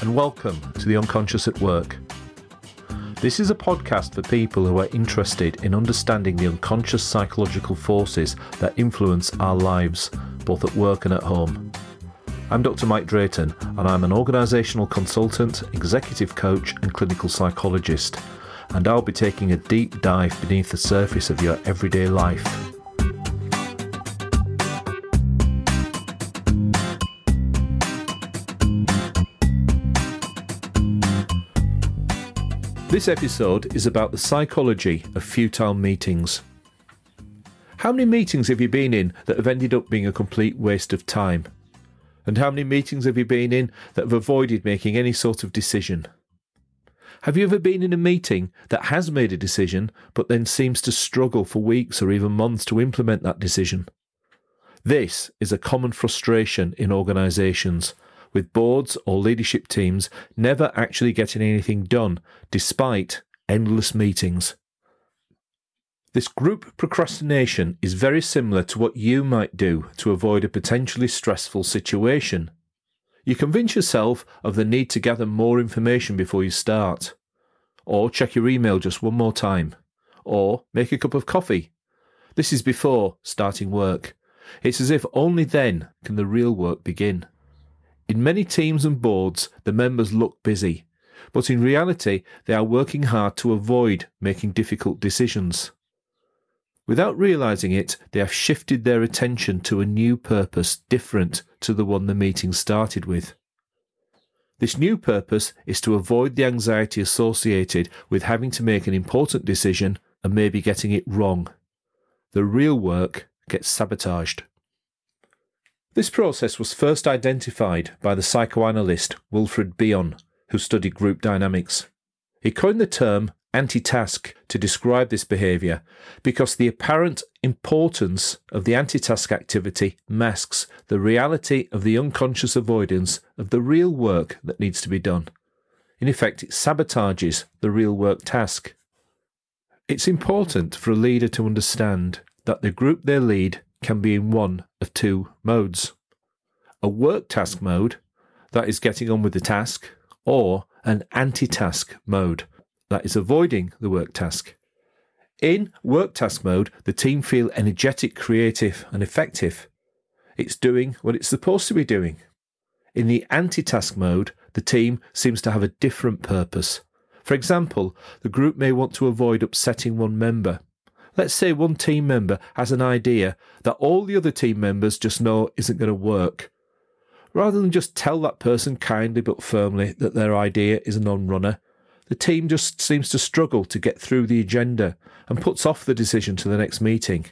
and welcome to The Unconscious at Work. This is a podcast for people who are interested in understanding the unconscious psychological forces that influence our lives, both at work and at home. I'm Dr. Mike Drayton, and I'm an organisational consultant, executive coach, and clinical psychologist. And I'll be taking a deep dive beneath the surface of your everyday life. This episode is about the psychology of futile meetings. How many meetings have you been in that have ended up being a complete waste of time? And how many meetings have you been in that have avoided making any sort of decision? Have you ever been in a meeting that has made a decision but then seems to struggle for weeks or even months to implement that decision? This is a common frustration in organisations with boards or leadership teams never actually getting anything done despite endless meetings. This group procrastination is very similar to what you might do to avoid a potentially stressful situation. You convince yourself of the need to gather more information before you start, or check your email just one more time, or make a cup of coffee. This is before starting work. It's as if only then can the real work begin. In many teams and boards, the members look busy, but in reality, they are working hard to avoid making difficult decisions. Without realizing it, they have shifted their attention to a new purpose different to the one the meeting started with. This new purpose is to avoid the anxiety associated with having to make an important decision and maybe getting it wrong. The real work gets sabotaged. This process was first identified by the psychoanalyst Wilfred Bion, who studied group dynamics. He coined the term anti-task to describe this behaviour because the apparent importance of the anti-task activity masks the reality of the unconscious avoidance of the real work that needs to be done. In effect, it sabotages the real work task. It's important for a leader to understand that the group they lead can be in one of two modes a work task mode, that is getting on with the task, or an anti task mode, that is avoiding the work task. In work task mode, the team feel energetic, creative, and effective. It's doing what it's supposed to be doing. In the anti task mode, the team seems to have a different purpose. For example, the group may want to avoid upsetting one member Let's say one team member has an idea that all the other team members just know isn't going to work. Rather than just tell that person kindly but firmly that their idea is a non runner, the team just seems to struggle to get through the agenda and puts off the decision to the next meeting.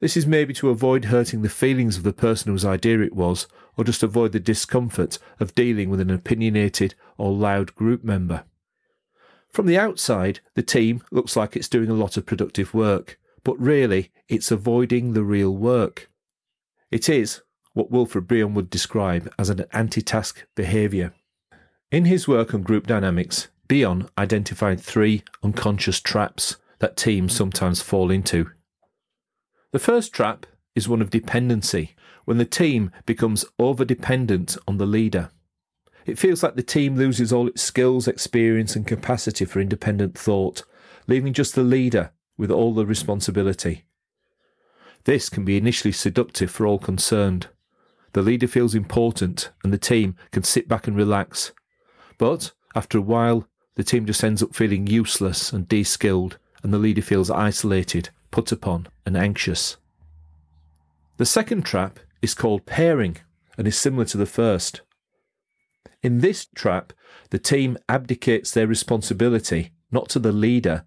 This is maybe to avoid hurting the feelings of the person whose idea it was, or just avoid the discomfort of dealing with an opinionated or loud group member. From the outside, the team looks like it's doing a lot of productive work, but really, it's avoiding the real work. It is what Wilfred Bion would describe as an anti task behaviour. In his work on group dynamics, Bion identified three unconscious traps that teams sometimes fall into. The first trap is one of dependency, when the team becomes over dependent on the leader. It feels like the team loses all its skills, experience, and capacity for independent thought, leaving just the leader with all the responsibility. This can be initially seductive for all concerned. The leader feels important, and the team can sit back and relax. But after a while, the team just ends up feeling useless and de skilled, and the leader feels isolated, put upon, and anxious. The second trap is called pairing and is similar to the first. In this trap, the team abdicates their responsibility not to the leader,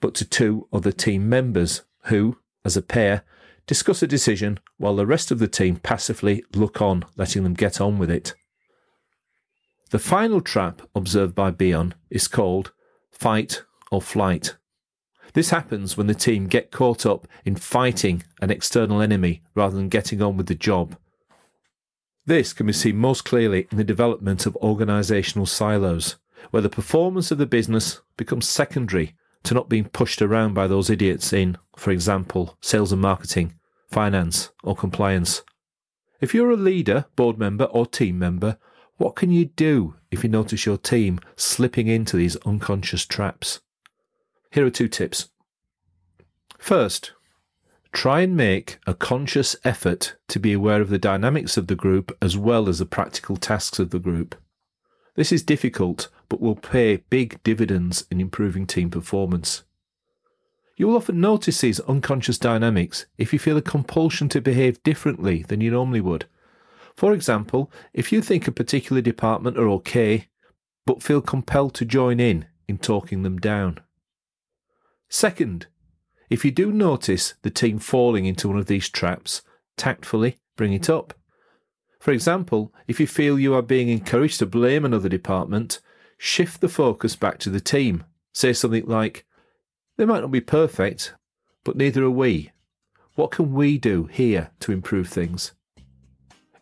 but to two other team members who, as a pair, discuss a decision while the rest of the team passively look on, letting them get on with it. The final trap observed by Bion is called fight or flight. This happens when the team get caught up in fighting an external enemy rather than getting on with the job this can be seen most clearly in the development of organisational silos, where the performance of the business becomes secondary to not being pushed around by those idiots in, for example, sales and marketing, finance, or compliance. If you're a leader, board member, or team member, What can you do if you notice your team slipping into these unconscious traps? Here are two tips. First, try and make a conscious effort to be aware of the dynamics of the group as well as the practical tasks of the group. This is difficult, but will pay big dividends in improving team performance. You will often notice these unconscious dynamics if you feel a compulsion to behave differently than you normally would. For example, if you think a particular department are okay, but feel compelled to join in in talking them down. Second, if you do notice the team falling into one of these traps, tactfully bring it up. For example, if you feel you are being encouraged to blame another department, shift the focus back to the team. Say something like, They might not be perfect, but neither are we. What can we do here to improve things?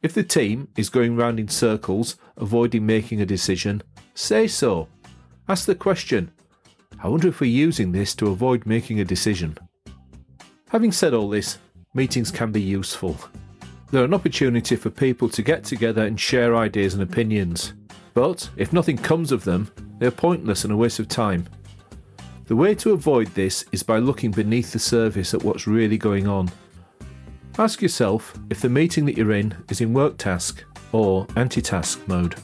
If the team is going round in circles, avoiding making a decision, say so. Ask the question I wonder if we're using this to avoid making a decision. Having said all this, meetings can be useful. They're an opportunity for people to get together and share ideas and opinions. But if nothing comes of them, they're pointless and a waste of time. The way to avoid this is by looking beneath the surface at what's really going on. Ask yourself if the meeting that you're in is in work task or anti task mode.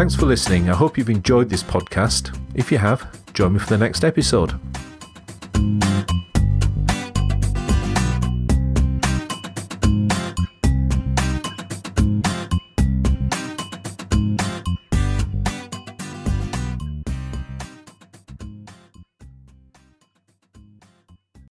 Thanks for listening. I hope you've enjoyed this podcast. If you have, join me for the next episode.